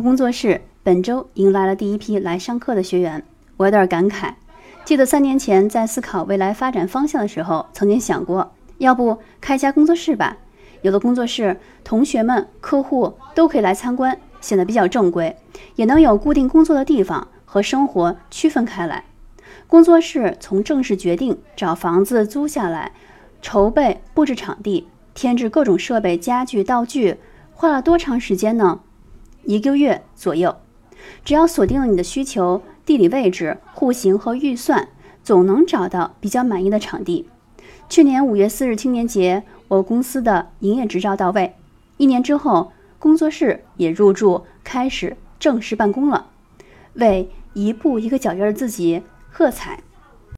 工作室本周迎来了第一批来上课的学员，我有点感慨。记得三年前在思考未来发展方向的时候，曾经想过，要不开家工作室吧？有了工作室，同学们、客户都可以来参观，显得比较正规，也能有固定工作的地方和生活区分开来。工作室从正式决定找房子租下来，筹备布置场地，添置各种设备、家具、道具，花了多长时间呢？一个月左右。只要锁定了你的需求、地理位置、户型和预算，总能找到比较满意的场地。去年五月四日青年节，我公司的营业执照到位，一年之后，工作室也入驻，开始正式办公了，为一步一个脚印的自己喝彩。